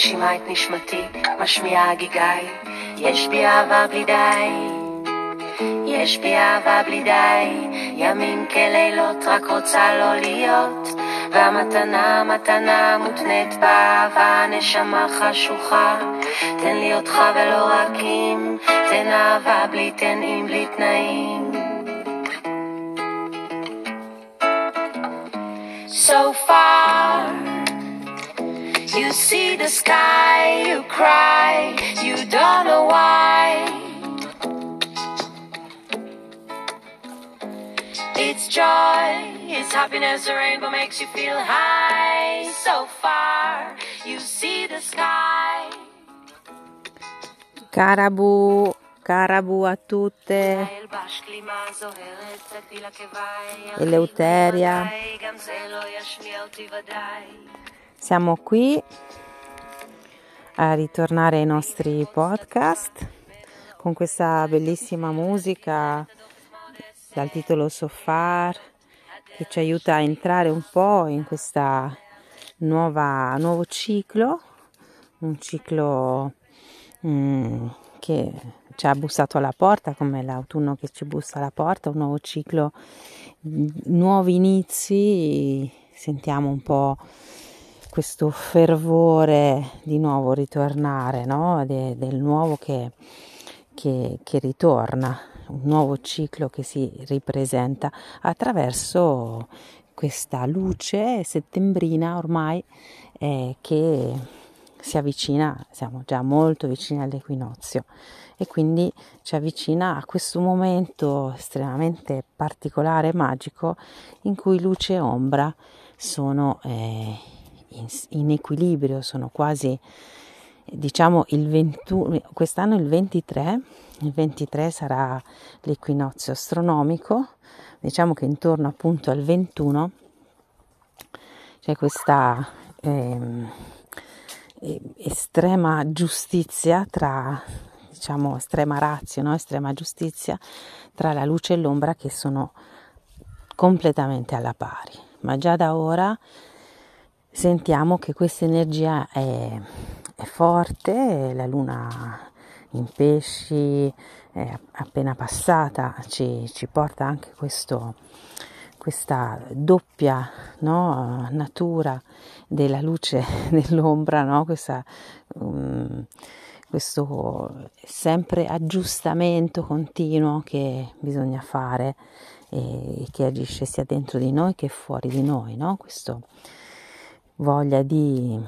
מנשימה את נשמתי, משמיעה הגיגי, יש בי אהבה בלי די. יש בי אהבה בלי די, ימים כלילות רק רוצה לא להיות, והמתנה מתנה מותנית באהבה, נשמה חשוכה, תן לי אותך ולא רק אם, תן אהבה בלי תן אם בלי תנאים. So far, You see the sky, you cry, you don't know why. It's joy, it's happiness, the rainbow makes you feel high. So far, you see the sky. Carabou. Carabu a tutte, Eleuteria. Siamo qui a ritornare ai nostri podcast con questa bellissima musica dal titolo So Far che ci aiuta a entrare un po' in questo nuovo ciclo, un ciclo mm, che ci ha bussato alla porta, come l'autunno che ci bussa alla porta, un nuovo ciclo, nuovi inizi, sentiamo un po' questo fervore di nuovo ritornare, no? De- del nuovo che, che, che ritorna, un nuovo ciclo che si ripresenta attraverso questa luce settembrina ormai eh, che si avvicina, siamo già molto vicini all'equinozio e quindi ci avvicina a questo momento estremamente particolare e magico in cui luce e ombra sono eh, in, in equilibrio, sono quasi diciamo il 21, quest'anno il 23, il 23 sarà l'equinozio astronomico, diciamo che intorno appunto al 21 c'è questa ehm, estrema giustizia tra diciamo estrema razio, no? estrema giustizia tra la luce e l'ombra che sono completamente alla pari, ma già da ora sentiamo che questa energia è, è forte, la luna in pesci è appena passata ci, ci porta anche questo, questa doppia no, natura della luce dell'ombra, no? questa, um, questo sempre aggiustamento continuo che bisogna fare e che agisce sia dentro di noi che fuori di noi, no? questo voglia di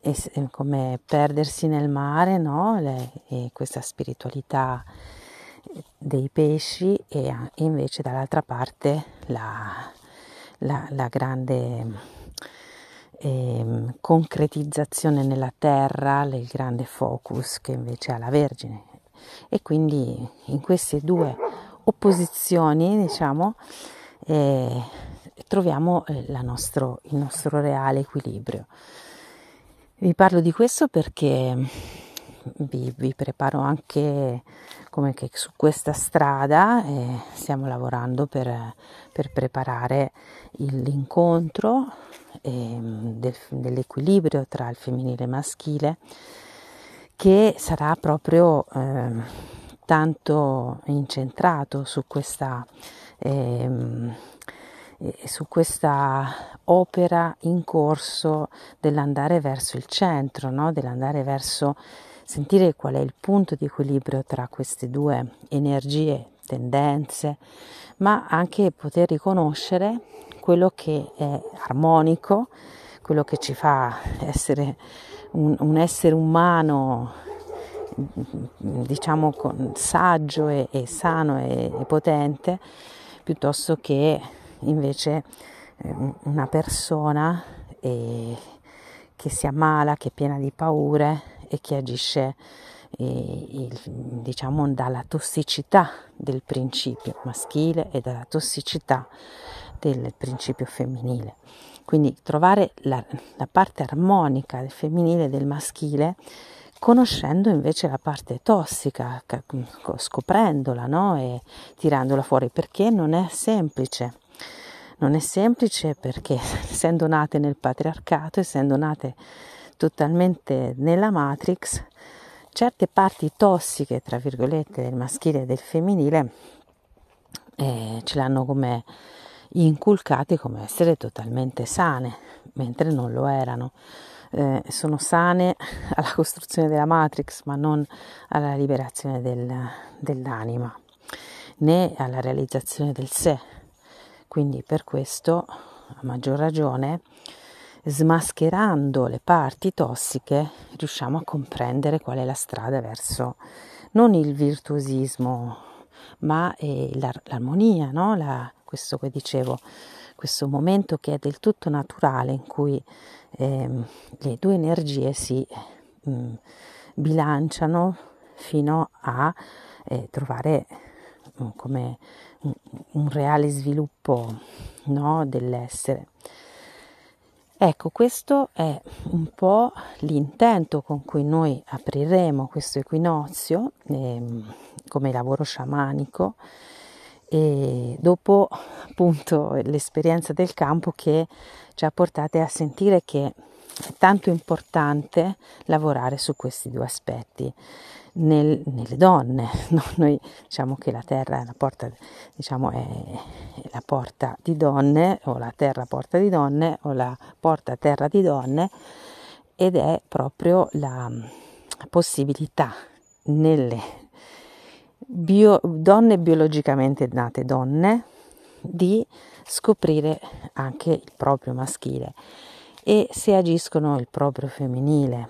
es- come perdersi nel mare, no? Le, e questa spiritualità dei pesci e, e invece dall'altra parte la, la, la grande eh, concretizzazione nella terra, il grande focus che invece ha la Vergine. E quindi in queste due opposizioni, diciamo, eh, troviamo eh, nostro, il nostro reale equilibrio. Vi parlo di questo perché vi, vi preparo anche come che su questa strada eh, stiamo lavorando per, per preparare l'incontro eh, del, dell'equilibrio tra il femminile e il maschile che sarà proprio eh, tanto incentrato su questa ehm, su questa opera in corso dell'andare verso il centro, no? dell'andare verso sentire qual è il punto di equilibrio tra queste due energie, tendenze, ma anche poter riconoscere quello che è armonico, quello che ci fa essere un, un essere umano diciamo saggio e, e sano e, e potente piuttosto che invece eh, una persona eh, che si ammala, che è piena di paure e che agisce eh, il, diciamo dalla tossicità del principio maschile e dalla tossicità del principio femminile. Quindi trovare la, la parte armonica del femminile e del maschile conoscendo invece la parte tossica, scoprendola no? e tirandola fuori, perché non è semplice Non è semplice perché essendo nate nel patriarcato, essendo nate totalmente nella matrix, certe parti tossiche, tra virgolette, del maschile e del femminile eh, ce l'hanno come inculcate come essere totalmente sane, mentre non lo erano. Eh, sono sane alla costruzione della matrix, ma non alla liberazione del, dell'anima, né alla realizzazione del sé. Quindi per questo, a maggior ragione, smascherando le parti tossiche riusciamo a comprendere qual è la strada verso non il virtuosismo ma eh, l'armonia, no? la, questo che dicevo, questo momento che è del tutto naturale in cui eh, le due energie si mh, mm, bilanciano fino a eh, trovare come un, un, reale sviluppo no? dell'essere. Ecco, questo è un po' l'intento con cui noi apriremo questo equinozio ehm, come lavoro sciamanico e dopo appunto l'esperienza del campo che ci ha portate a sentire che è tanto importante lavorare su questi due aspetti nel, nelle donne. No? Noi diciamo che la terra è la porta, diciamo, è, la porta di donne, o la terra porta di donne, o la porta terra di donne, ed è proprio la possibilità nelle bio, donne biologicamente nate donne di scoprire anche il proprio maschile e se agiscono il proprio femminile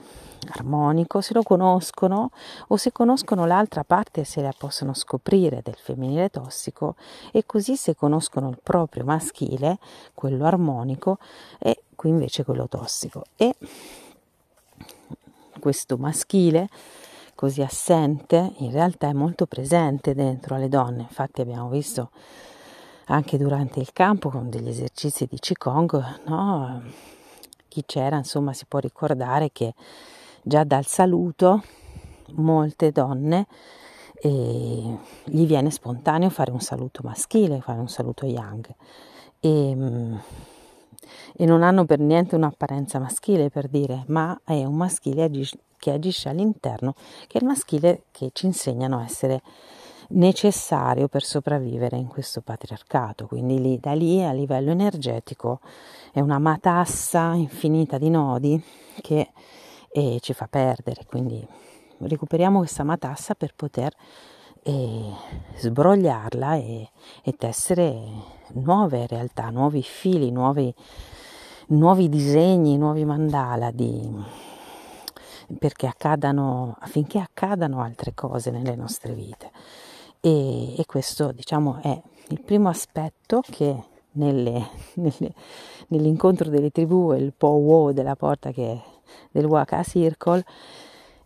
armonico, se lo conoscono o se conoscono l'altra parte se la possono scoprire del femminile tossico e così se conoscono il proprio maschile, quello armonico e qui invece quello tossico. E questo maschile così assente in realtà è molto presente dentro alle donne, infatti abbiamo visto anche durante il campo con degli esercizi di Qigong, no? chi c'era insomma si può ricordare che già dal saluto molte donne eh, gli viene spontaneo fare un saluto maschile, fare un saluto yang e, mm, e non hanno per niente un'apparenza maschile per dire, ma è un maschile che agisce all'interno, che è il maschile che ci insegnano a essere necessario per sopravvivere in questo patriarcato. Quindi lì, da lì a livello energetico è una matassa infinita di nodi che e ci fa perdere, quindi recuperiamo questa matassa per poter eh, sbrogliarla e, e, tessere nuove realtà, nuovi fili, nuovi, nuovi disegni, nuovi mandala di, perché accadano, affinché accadano altre cose nelle nostre vite. E, e questo diciamo è il primo aspetto che nelle, nelle, nell'incontro delle tribù il po' della porta che del Waka Circle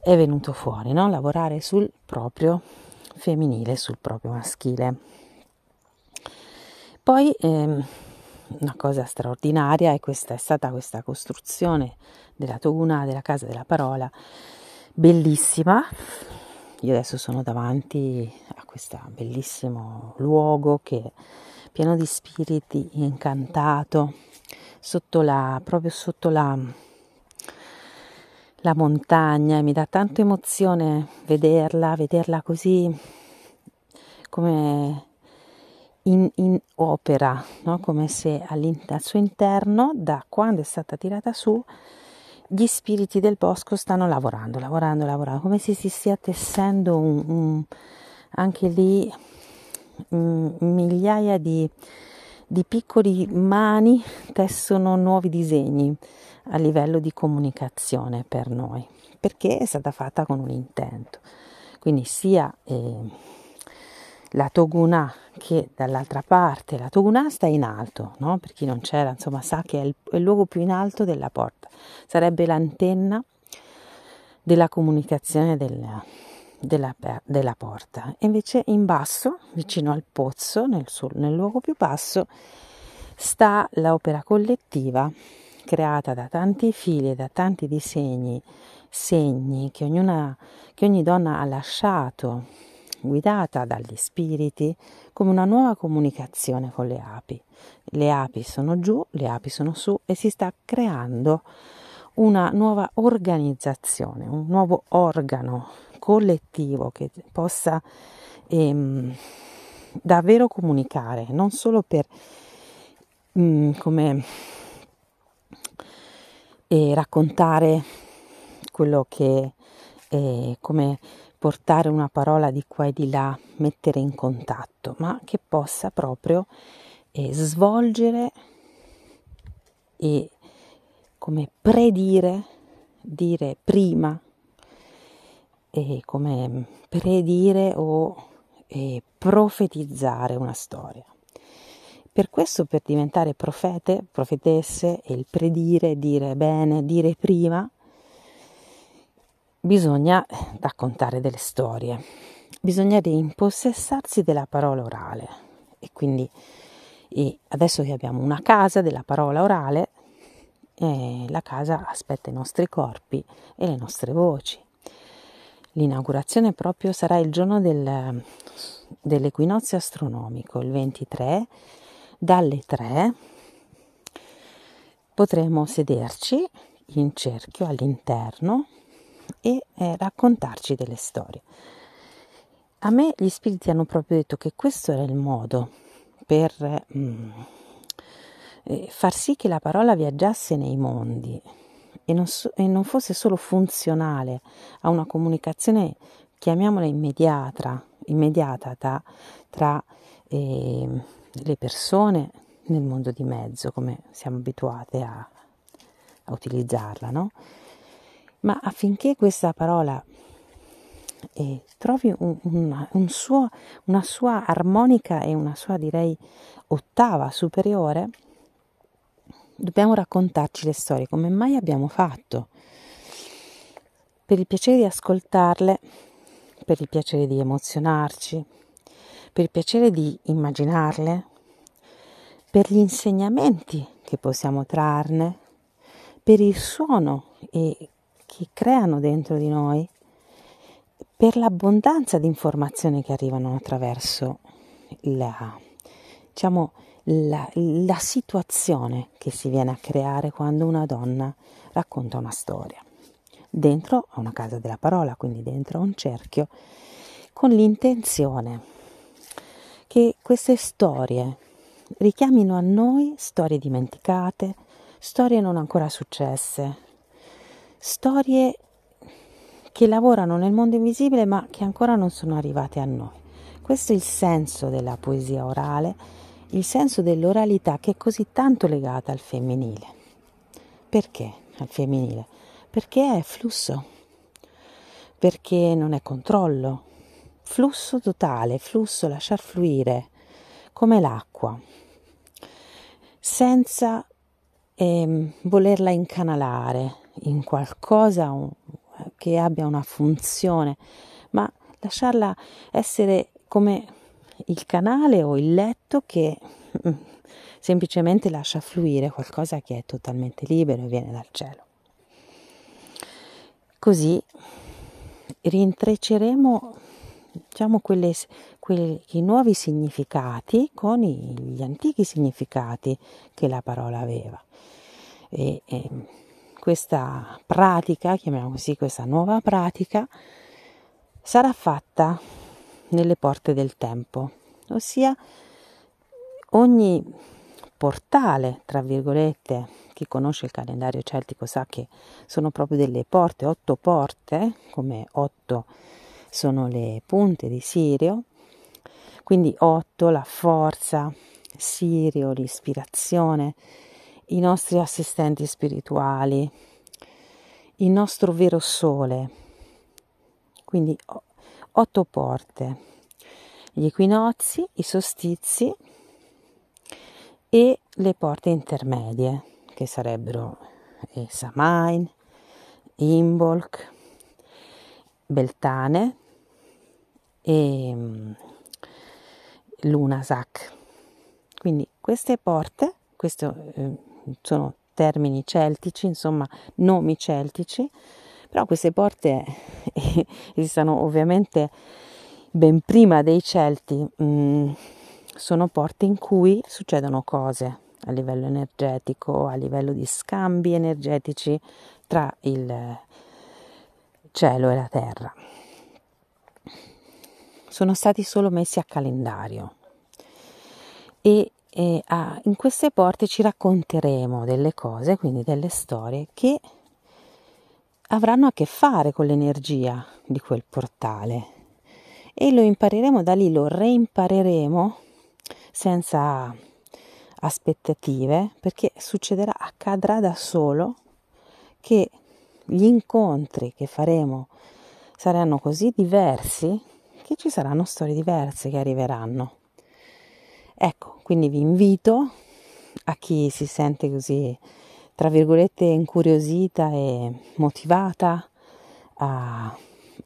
è venuto fuori, no? lavorare sul proprio femminile, sul proprio maschile. Poi ehm, una cosa straordinaria è, questa, è stata questa costruzione della Toguna, della Casa della Parola, bellissima. Io adesso sono davanti a questo bellissimo luogo che è pieno di spiriti, incantato, sotto la, proprio sotto la la montagna e mi dà tanto emozione vederla, vederla così come in, in opera, no? come se al suo interno, da quando è stata tirata su, gli spiriti del bosco stanno lavorando, lavorando, lavorando, come se si stia tessendo un, un, anche lì um, migliaia di, di piccoli mani tessono nuovi disegni a livello di comunicazione per noi, perché è stata fatta con un intento. Quindi sia eh, la Toguna che dall'altra parte, la Toguna sta in alto, no? per chi non c'era, insomma sa che è il, è il luogo più in alto della porta, sarebbe l'antenna della comunicazione della, della, della, porta. Invece in basso, vicino al pozzo, nel, nel luogo più basso, sta l'opera collettiva creata da tanti fili e da tanti disegni, segni che, ognuna, che ogni donna ha lasciato guidata dagli spiriti come una nuova comunicazione con le api. Le api sono giù, le api sono su e si sta creando una nuova organizzazione, un nuovo organo collettivo che possa ehm, davvero comunicare, non solo per mh, mm, come eh, raccontare quello che eh, come portare una parola di qua e di là, mettere in contatto, ma che possa proprio eh, svolgere e come predire, dire prima, e come predire o e profetizzare una storia. Per questo, per diventare profete, profetesse, e il predire, dire bene, dire prima, bisogna raccontare delle storie, bisogna impossessarsi della parola orale. E quindi e adesso che abbiamo una casa della parola orale, eh, la casa aspetta i nostri corpi e le nostre voci. L'inaugurazione proprio sarà il giorno del, dell'equinozio astronomico, il 23, dalle 3 potremo sederci in cerchio all'interno e eh, raccontarci delle storie. A me gli spiriti hanno proprio detto che questo era il modo per mm, eh, far sì che la parola viaggiasse nei mondi e non, so, e non fosse solo funzionale a una comunicazione, chiamiamola immediata, immediata tra, tra eh, le persone nel mondo di mezzo, come siamo abituate a, a utilizzarla, no? Ma affinché questa parola eh, trovi un, un, un suo, una sua armonica e una sua, direi, ottava superiore, dobbiamo raccontarci le storie come mai abbiamo fatto, per il piacere di ascoltarle, per il piacere di emozionarci, per il piacere di immaginarle, per gli insegnamenti che possiamo trarne, per il suono che creano dentro di noi, per l'abbondanza di informazioni che arrivano attraverso la, diciamo, la, la situazione che si viene a creare quando una donna racconta una storia. Dentro a una casa della parola, quindi dentro a un cerchio, con l'intenzione che queste storie richiamino a noi storie dimenticate, storie non ancora successe, storie che lavorano nel mondo invisibile ma che ancora non sono arrivate a noi. Questo è il senso della poesia orale il senso dell'oralità che è così tanto legata al femminile. Perché al femminile? Perché è flusso, perché non è controllo, flusso totale, flusso, lasciar fluire, come l'acqua, senza eh, volerla incanalare in qualcosa che abbia una funzione, ma lasciarla essere come il canale o il letto che mm, semplicemente lascia fluire qualcosa che è totalmente libero e viene dal cielo. Così rintrecceremo diciamo quelle, quelli, i nuovi significati con i, gli antichi significati che la parola aveva. E, e questa pratica, chiamiamola così, questa nuova pratica, sarà fatta nelle porte del tempo, ossia ogni portale, tra virgolette, chi conosce il calendario celtico sa che sono proprio delle porte, otto porte, come otto sono le punte di Sirio, quindi otto, la forza, Sirio, l'ispirazione, i nostri assistenti spirituali, il nostro vero sole, quindi otto porte, gli equinozi, i solstizi e le porte intermedie, che sarebbero eh, Samain, Imbolc, Beltane e um, Lunasac. Quindi queste porte, questi eh, sono termini celtici, insomma nomi celtici, però queste porte esistono ovviamente ben prima dei Celti mh, mm, sono porte in cui succedono cose a livello energetico, a livello di scambi energetici tra il cielo e la terra. Sono stati solo messi a calendario. E, e a, in queste porte ci racconteremo delle cose, quindi delle storie che avranno a che fare con l'energia di quel portale. E lo impareremo da lì, lo reimpareremo senza aspettative perché succederà, accadrà da solo che gli incontri che faremo saranno così diversi che ci saranno storie diverse che arriveranno. Ecco, quindi vi invito a chi si sente così, tra virgolette, incuriosita e motivata a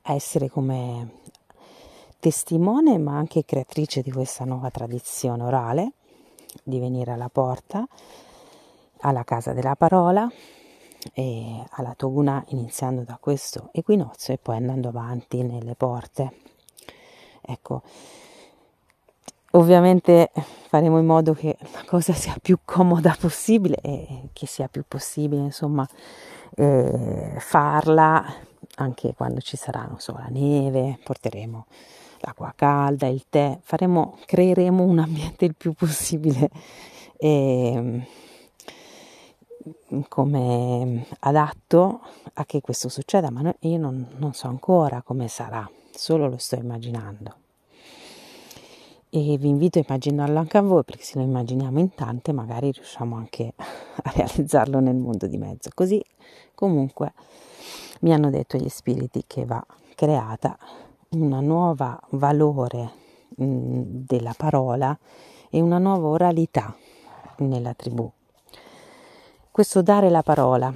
essere come testimone ma anche creatrice di questa nuova tradizione orale, di venire alla porta, alla casa della parola e alla Toguna iniziando da questo equinozio e poi andando avanti nelle porte. Ecco, ovviamente faremo in modo che la cosa sia più comoda possibile e che sia più possibile, insomma, eh, farla anche quando ci sarà, non so, la neve, porteremo l'acqua calda, il tè, faremo, creeremo un ambiente il più possibile eh, come adatto a che questo succeda, ma io non, non so ancora come sarà, solo lo sto immaginando. E vi invito a immaginarlo anche a voi, perché se lo immaginiamo in tante, magari riusciamo anche a realizzarlo nel mondo di mezzo. Così, comunque, mi hanno detto gli spiriti che va creata una nuova valore mm, della parola e una nuova oralità nella tribù. Questo dare la parola,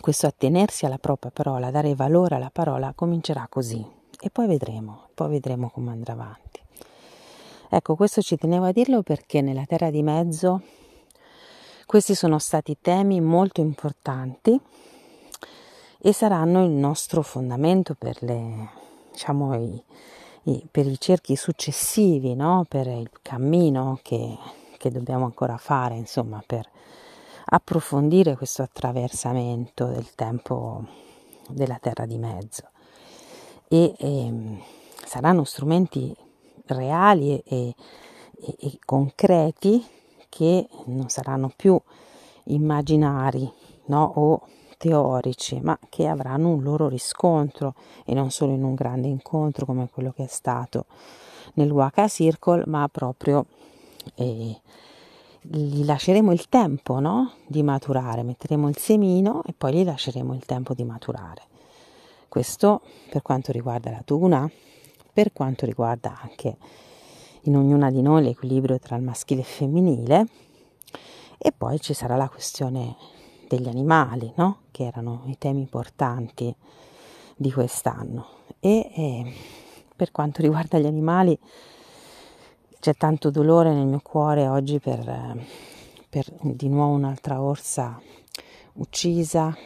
questo attenersi alla propria parola, dare valore alla parola, comincerà così e poi vedremo, poi vedremo come andrà avanti. Ecco, questo ci tenevo a dirlo perché nella Terra di Mezzo questi sono stati temi molto importanti e saranno il nostro fondamento per le diciamo, i, i, per i cerchi successivi, no? per il cammino che, che dobbiamo ancora fare, insomma, per approfondire questo attraversamento del tempo della terra di mezzo. E, e saranno strumenti reali e, e, e concreti che non saranno più immaginari no? o teorici, ma che avranno un loro riscontro e non solo in un grande incontro come quello che è stato nel Waka Circle, ma proprio eh, gli lasceremo il tempo no? di maturare, metteremo il semino e poi gli lasceremo il tempo di maturare. Questo per quanto riguarda la tuna, per quanto riguarda anche in ognuna di noi l'equilibrio tra il maschile e il femminile e poi ci sarà la questione degli animali, no? che erano i temi importanti di quest'anno. E, e per quanto riguarda gli animali, c'è tanto dolore nel mio cuore oggi per, per di nuovo un'altra orsa uccisa,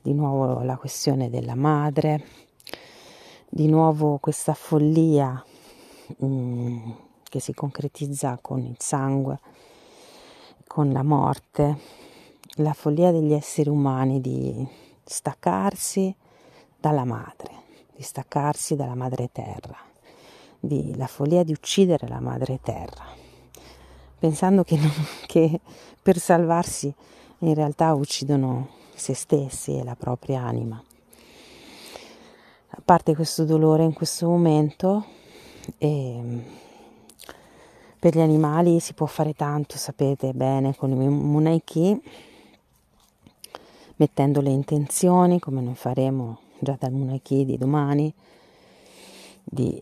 di nuovo la questione della madre, di nuovo questa follia mh, mm, che si concretizza con il sangue, con la morte la follia degli esseri umani di staccarsi dalla madre, di staccarsi dalla madre terra, di, la follia di uccidere la madre terra, pensando che, non, che per salvarsi in realtà uccidono se stessi e la propria anima. A parte questo dolore in questo momento, eh, per gli animali si può fare tanto, sapete bene, con i Munaiki mettendo le intenzioni, come noi faremo già dal Munaki di domani, di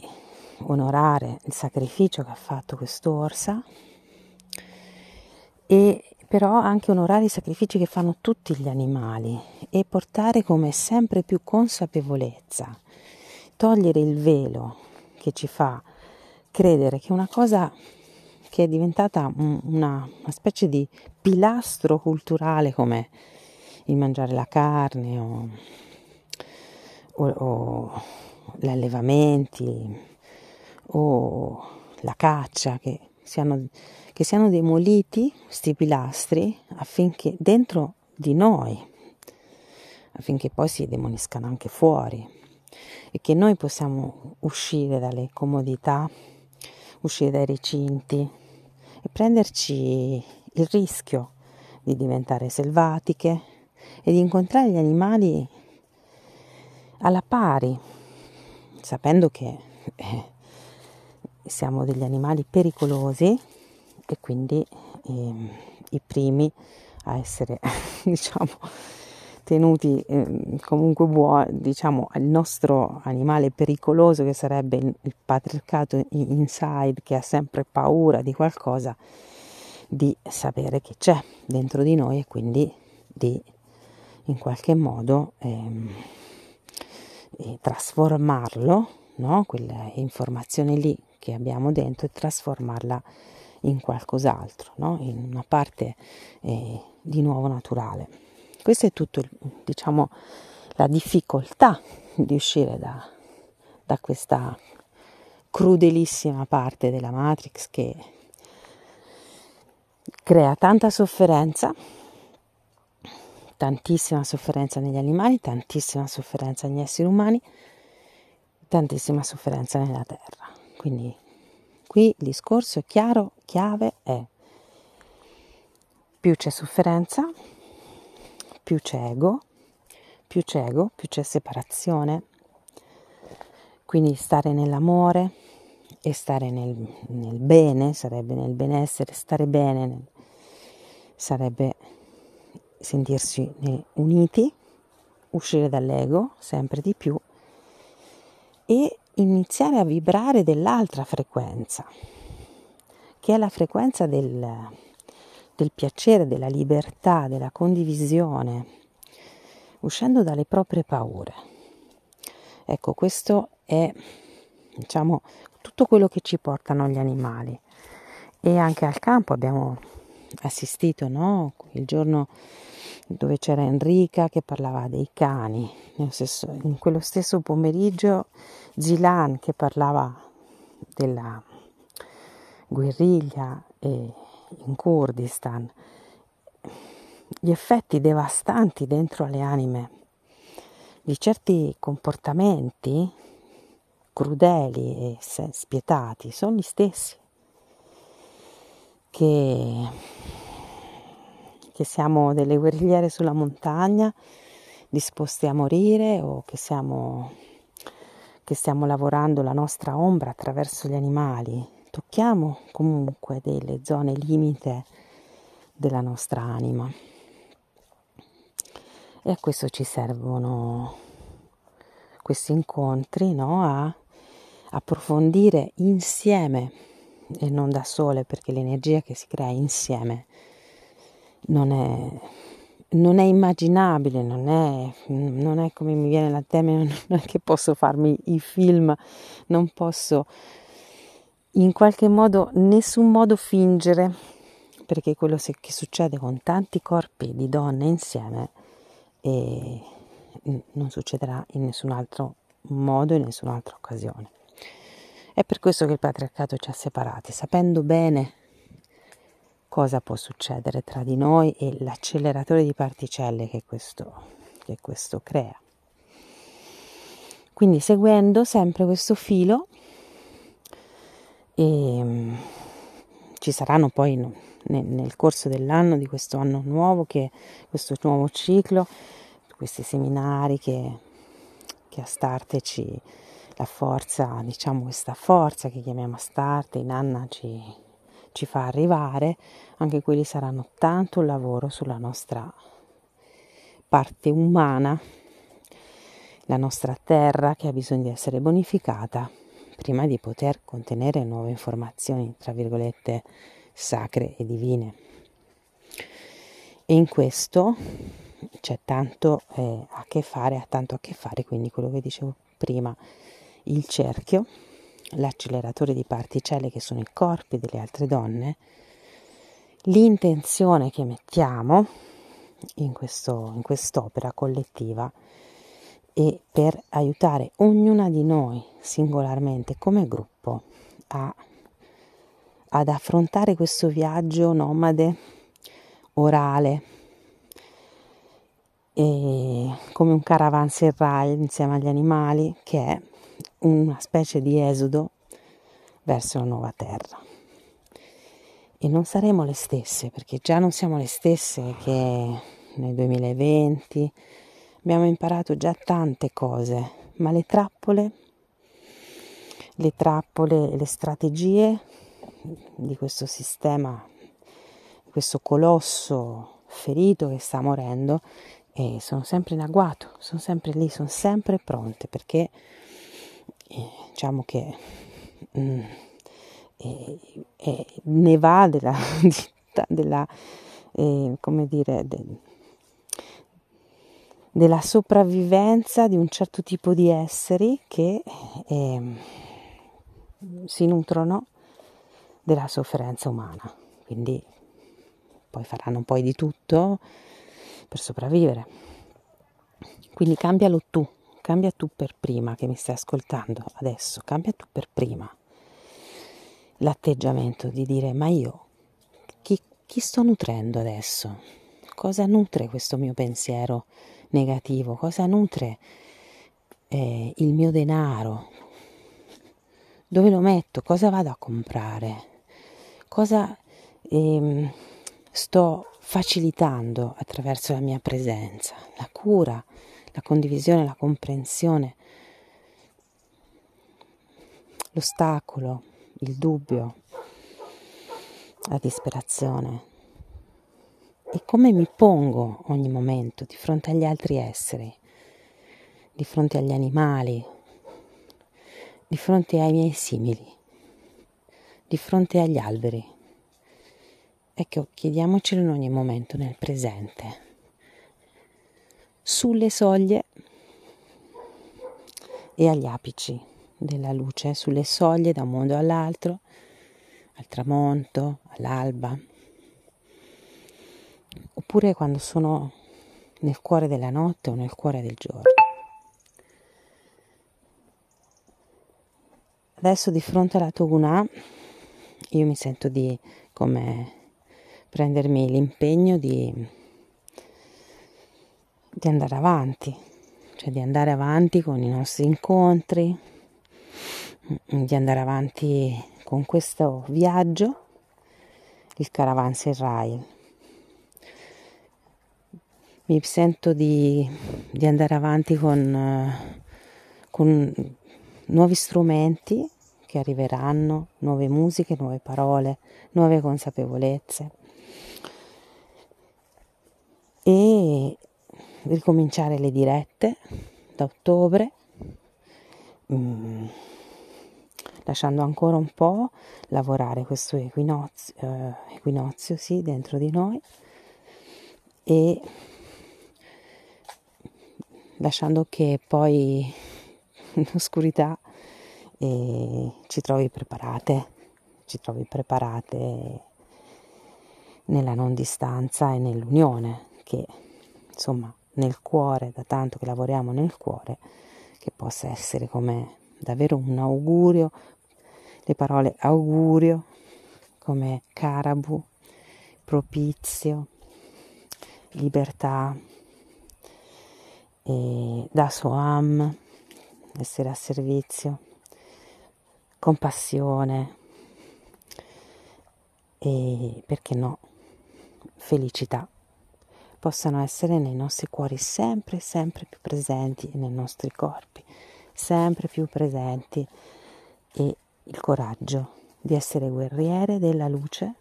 onorare il sacrificio che ha fatto quest'orsa e però anche onorare i sacrifici che fanno tutti gli animali e portare come sempre più consapevolezza, togliere il velo che ci fa credere che una cosa che è diventata una, una specie di pilastro culturale come il mangiare la carne o, o, o gli allevamenti o la caccia, che siano, che siano demoliti questi pilastri affinché dentro di noi, affinché poi si demoniscano anche fuori. E che noi possiamo uscire dalle comodità, uscire dai recinti e prenderci il rischio di diventare selvatiche e di incontrare gli animali alla pari, sapendo che eh, siamo degli animali pericolosi e quindi eh, i primi a essere, diciamo, tenuti eh, comunque buoni, diciamo, il nostro animale pericoloso che sarebbe il, patriarcato inside che ha sempre paura di qualcosa, di sapere che c'è dentro di noi e quindi di in qualche modo ehm, eh, trasformarlo, no? quella informazione lì che abbiamo dentro e trasformarla in qualcos'altro, no? in una parte eh, di nuovo naturale. Questa è tutto, diciamo, la difficoltà di uscire da, da questa crudelissima parte della Matrix che crea tanta sofferenza, tantissima sofferenza negli animali, tantissima sofferenza negli esseri umani, tantissima sofferenza nella terra. Quindi qui il discorso è chiaro, chiave è più c'è sofferenza, più c'è ego, più c'è ego, più c'è separazione. Quindi stare nell'amore e stare nel, nel bene, sarebbe nel benessere, stare bene nel, sarebbe sentirsi uniti, uscire dall'ego sempre di più e iniziare a vibrare dell'altra frequenza, che è la frequenza del, del piacere, della libertà, della condivisione, uscendo dalle proprie paure. Ecco, questo è, diciamo, tutto quello che ci portano gli animali. E anche al campo abbiamo assistito, no? Il giorno dove c'era Enrica che parlava dei cani, stesso, in quello stesso pomeriggio Zilan che parlava della guerriglia in Kurdistan, gli effetti devastanti dentro alle anime di certi comportamenti crudeli e spietati sono gli stessi che, che siamo delle guerrigliere sulla montagna disposte a morire o che siamo che stiamo lavorando la nostra ombra attraverso gli animali tocchiamo comunque delle zone limite della nostra anima. E a questo ci servono questi incontri, no? A approfondire insieme e non da sole, perché l'energia che si crea insieme non è, non è immaginabile, non è, non è come mi viene la teme, non è che posso farmi i film, non posso in qualche modo, nessun modo fingere, perché quello che succede con tanti corpi di donne insieme non succederà in nessun altro modo, in nessun'altra occasione. È per questo che il patriarcato ci ha separati, sapendo bene cosa può succedere tra di noi e l'acceleratore di particelle che questo, che questo crea. Quindi seguendo sempre questo filo e um, ci saranno poi nel, corso dell'anno, di questo anno nuovo, che questo nuovo ciclo, questi seminari che, che Astarte ci, la forza, diciamo questa forza che chiamiamo Astarte, in Anna ci, ci fa arrivare, anche quelli saranno tanto lavoro sulla nostra parte umana, la nostra terra che ha bisogno di essere bonificata prima di poter contenere nuove informazioni, tra virgolette, sacre e divine. E in questo c'è tanto eh, a che fare, ha tanto a che fare, quindi quello che dicevo prima, il cerchio, l'acceleratore di particelle che sono i corpi delle altre donne, l'intenzione che mettiamo in, questo, in quest'opera collettiva e per aiutare ognuna di noi singolarmente come gruppo a, ad affrontare questo viaggio nomade orale come un caravanserai insieme agli animali che è una specie di esodo verso la nuova terra. E non saremo le stesse, perché già non siamo le stesse che nel 2020 abbiamo imparato già tante cose, ma le trappole, le trappole le strategie di questo sistema, questo colosso ferito che sta morendo, eh, sono sempre in agguato, sono sempre lì, sono sempre pronte perché eh, diciamo che mm, eh, eh, ne va della, della eh, come dire, de, della sopravvivenza di un certo tipo di esseri che ehm, si nutrono della sofferenza umana. Quindi poi faranno poi di tutto per sopravvivere. Quindi cambialo tu, cambia tu per prima che mi stai ascoltando adesso, cambia tu per prima l'atteggiamento di dire ma io chi, chi sto nutrendo adesso? Cosa nutre questo mio pensiero negativo? Cosa nutre eh, il mio denaro? Dove lo metto? Cosa vado a comprare? Cosa ehm, sto facilitando attraverso la mia presenza? La cura, la condivisione, la comprensione, l'ostacolo, il dubbio, la disperazione. E come mi pongo ogni momento di fronte agli altri esseri, di fronte agli animali, di fronte ai miei simili, di fronte agli alberi. Ecco, chiediamocelo in ogni momento nel presente. Sulle soglie e agli apici della luce sulle soglie da un mondo all'altro, al tramonto, all'alba, oppure quando sono nel cuore della notte o nel cuore del giorno. Adesso di fronte alla Togunà io mi sento di come prendermi l'impegno di, di andare avanti, cioè di andare avanti con i nostri incontri, di andare avanti con questo viaggio, il Caravanserai. Mi sento di, di andare avanti con, con nuovi strumenti che arriveranno, nuove musiche, nuove parole, nuove consapevolezze e ricominciare le dirette da ottobre. Mm lasciando ancora un po' lavorare questo equinozio, eh, equinozio sì, dentro di noi e lasciando che poi in oscurità eh, ci trovi preparate, ci trovi preparate nella non distanza e nell'unione che insomma nel cuore, da tanto che lavoriamo nel cuore, che possa essere come davvero un augurio le parole augurio come carabu, propizio, libertà, e da soam, essere a servizio, compassione e perché no, felicità possano essere nei nostri cuori sempre, sempre più presenti e nei nostri corpi, sempre più presenti e il coraggio di essere guerriere della luce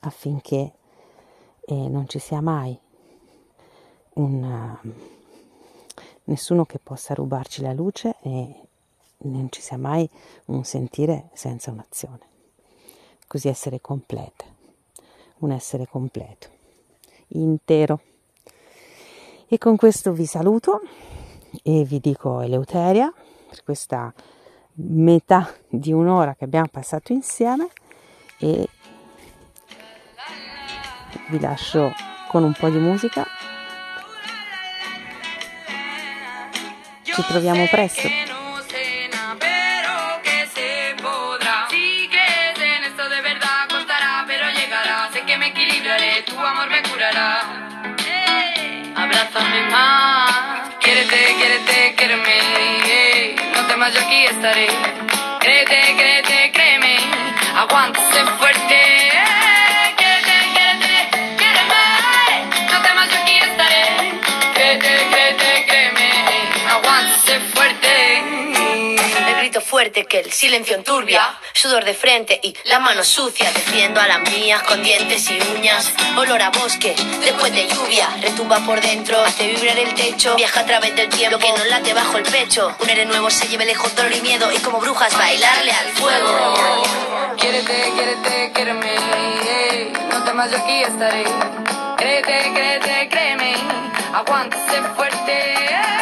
affinché eh, non ci sia mai un, uh, nessuno che possa rubarci la luce e non ci sia mai un sentire senza un'azione. Così essere complete, un essere completo, intero. E con questo vi saluto e vi dico Eleuteria per questa metà di un'ora che abbiamo passato insieme e vi lascio con un po' di musica Ci troviamo presto. Abrázame más, quiérete, quiérete, quiéreme. No temas, yo aquí estaré. Créete, créete, créeme. Aguántese fuerte. Fuerte que el silencio enturbia, sudor de frente y la mano sucia, defiendo a las mías con dientes y uñas, olor a bosque después de lluvia, retumba por dentro, hace vibrar el techo, viaja a través del tiempo que nos late bajo el pecho, un aire nuevo se lleve lejos dolor y miedo y como brujas bailarle al fuego. Quiérete, quiérete, quiéreme. ey, No temas, yo aquí estaré. Créete, créete, créeme. Aguántese fuerte. ey,